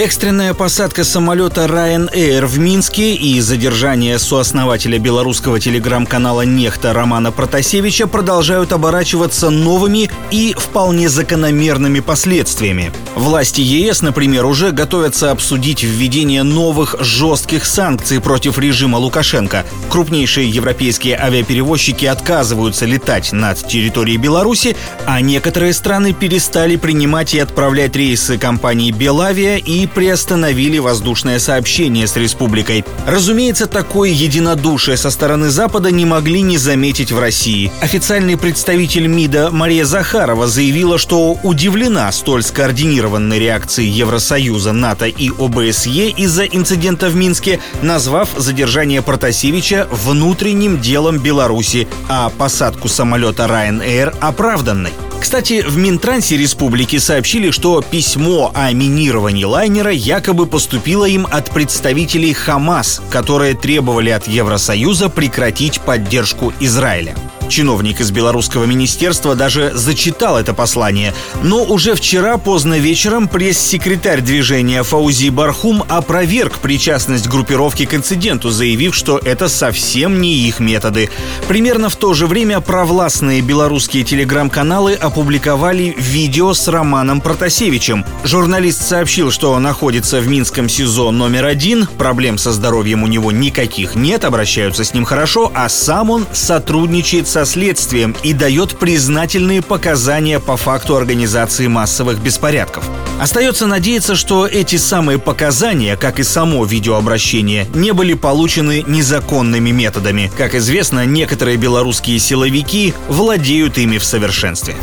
Экстренная посадка самолета Ryanair в Минске и задержание сооснователя белорусского телеграм-канала «Нехта» Романа Протасевича продолжают оборачиваться новыми и вполне закономерными последствиями. Власти ЕС, например, уже готовятся обсудить введение новых жестких санкций против режима Лукашенко. Крупнейшие европейские авиаперевозчики отказываются летать над территорией Беларуси, а некоторые страны перестали принимать и отправлять рейсы компании «Белавия» и приостановили воздушное сообщение с республикой. Разумеется, такое единодушие со стороны Запада не могли не заметить в России. Официальный представитель МИДа Мария Захарова заявила, что удивлена столь скоординированной реакцией Евросоюза, НАТО и ОБСЕ из-за инцидента в Минске, назвав задержание Протасевича внутренним делом Беларуси, а посадку самолета Ryanair оправданной. Кстати, в Минтрансе республики сообщили, что письмо о минировании лайнера якобы поступило им от представителей Хамас, которые требовали от Евросоюза прекратить поддержку Израиля. Чиновник из белорусского министерства даже зачитал это послание. Но уже вчера поздно вечером пресс-секретарь движения Фаузи Бархум опроверг причастность группировки к инциденту, заявив, что это совсем не их методы. Примерно в то же время провластные белорусские телеграм-каналы опубликовали видео с Романом Протасевичем. Журналист сообщил, что находится в Минском СИЗО номер один, проблем со здоровьем у него никаких нет, обращаются с ним хорошо, а сам он сотрудничает со следствием и дает признательные показания по факту организации массовых беспорядков. Остается надеяться, что эти самые показания, как и само видеообращение, не были получены незаконными методами. Как известно, некоторые белорусские силовики владеют ими в совершенстве.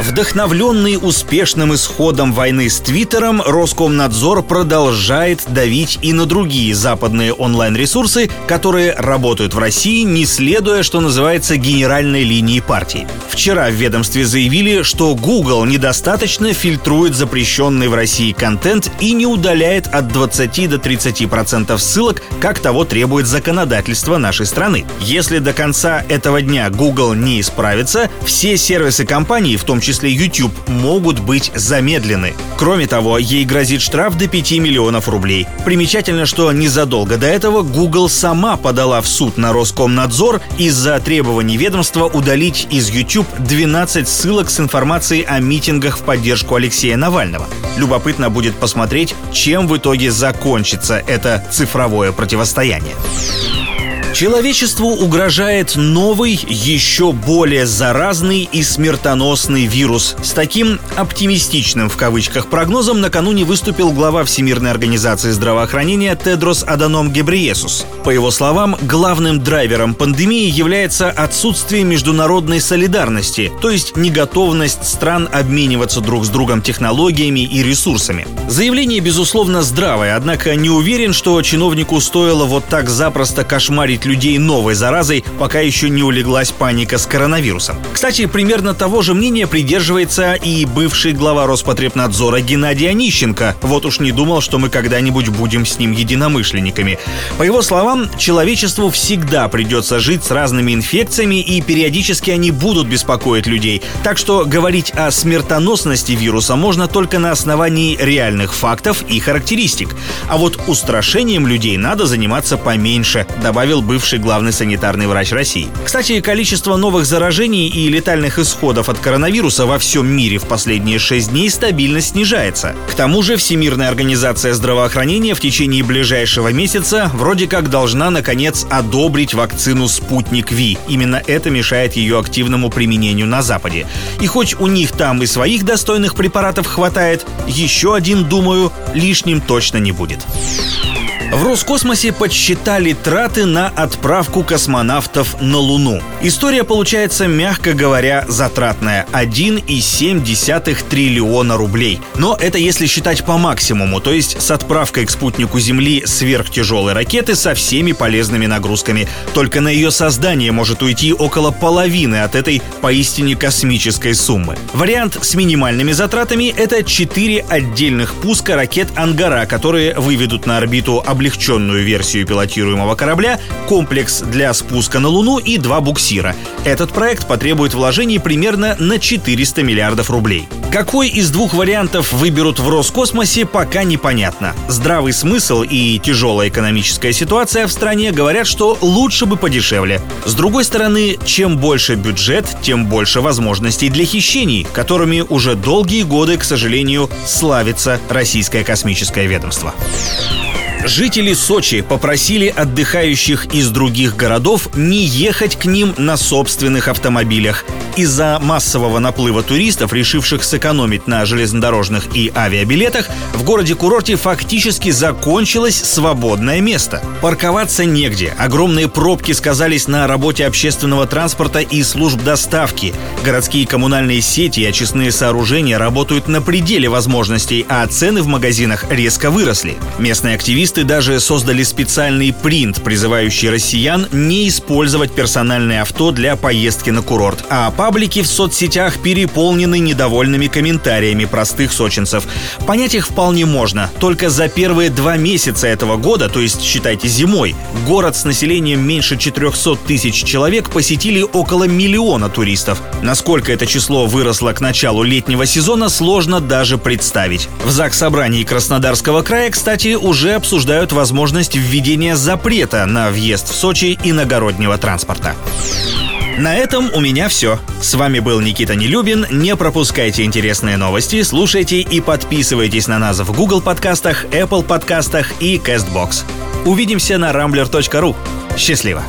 Вдохновленный успешным исходом войны с Твиттером, Роскомнадзор продолжает давить и на другие западные онлайн-ресурсы, которые работают в России, не следуя, что называется, генеральной линии партии. Вчера в ведомстве заявили, что Google недостаточно фильтрует запрещенный в России контент и не удаляет от 20 до 30 процентов ссылок, как того требует законодательство нашей страны. Если до конца этого дня Google не исправится, все сервисы компании, в том числе числе YouTube, могут быть замедлены. Кроме того, ей грозит штраф до 5 миллионов рублей. Примечательно, что незадолго до этого Google сама подала в суд на Роскомнадзор из-за требований ведомства удалить из YouTube 12 ссылок с информацией о митингах в поддержку Алексея Навального. Любопытно будет посмотреть, чем в итоге закончится это цифровое противостояние. Человечеству угрожает новый, еще более заразный и смертоносный вирус. С таким «оптимистичным» в кавычках прогнозом накануне выступил глава Всемирной организации здравоохранения Тедрос Аданом Гебриесус. По его словам, главным драйвером пандемии является отсутствие международной солидарности, то есть неготовность стран обмениваться друг с другом технологиями и ресурсами. Заявление, безусловно, здравое, однако не уверен, что чиновнику стоило вот так запросто кошмарить людей новой заразой, пока еще не улеглась паника с коронавирусом. Кстати, примерно того же мнения придерживается и бывший глава Роспотребнадзора Геннадий Онищенко. Вот уж не думал, что мы когда-нибудь будем с ним единомышленниками. По его словам, человечеству всегда придется жить с разными инфекциями, и периодически они будут беспокоить людей. Так что говорить о смертоносности вируса можно только на основании реальных фактов и характеристик. А вот устрашением людей надо заниматься поменьше, добавил бывший бывший главный санитарный врач России. Кстати, количество новых заражений и летальных исходов от коронавируса во всем мире в последние шесть дней стабильно снижается. К тому же Всемирная организация здравоохранения в течение ближайшего месяца вроде как должна, наконец, одобрить вакцину «Спутник Ви». Именно это мешает ее активному применению на Западе. И хоть у них там и своих достойных препаратов хватает, еще один, думаю, лишним точно не будет. В Роскосмосе подсчитали траты на отправку космонавтов на Луну. История получается, мягко говоря, затратная. 1,7 триллиона рублей. Но это если считать по максимуму, то есть с отправкой к спутнику Земли сверхтяжелой ракеты со всеми полезными нагрузками. Только на ее создание может уйти около половины от этой поистине космической суммы. Вариант с минимальными затратами — это 4 отдельных пуска ракет «Ангара», которые выведут на орбиту облегченную версию пилотируемого корабля, комплекс для спуска на Луну и два буксира. Этот проект потребует вложений примерно на 400 миллиардов рублей. Какой из двух вариантов выберут в Роскосмосе, пока непонятно. Здравый смысл и тяжелая экономическая ситуация в стране говорят, что лучше бы подешевле. С другой стороны, чем больше бюджет, тем больше возможностей для хищений, которыми уже долгие годы, к сожалению, славится российское космическое ведомство. Жители Сочи попросили отдыхающих из других городов не ехать к ним на собственных автомобилях. Из-за массового наплыва туристов, решивших сэкономить на железнодорожных и авиабилетах, в городе-курорте фактически закончилось свободное место. Парковаться негде. Огромные пробки сказались на работе общественного транспорта и служб доставки. Городские коммунальные сети и очистные сооружения работают на пределе возможностей, а цены в магазинах резко выросли. Местные активисты даже создали специальный принт, призывающий россиян не использовать персональное авто для поездки на курорт, а Паблики в соцсетях переполнены недовольными комментариями простых сочинцев. Понять их вполне можно. Только за первые два месяца этого года, то есть считайте зимой, город с населением меньше 400 тысяч человек посетили около миллиона туристов. Насколько это число выросло к началу летнего сезона, сложно даже представить. В ЗАГС собрании Краснодарского края, кстати, уже обсуждают возможность введения запрета на въезд в Сочи иногороднего транспорта. На этом у меня все. С вами был Никита Нелюбин. Не пропускайте интересные новости, слушайте и подписывайтесь на нас в Google подкастах, Apple подкастах и CastBox. Увидимся на rambler.ru. Счастливо!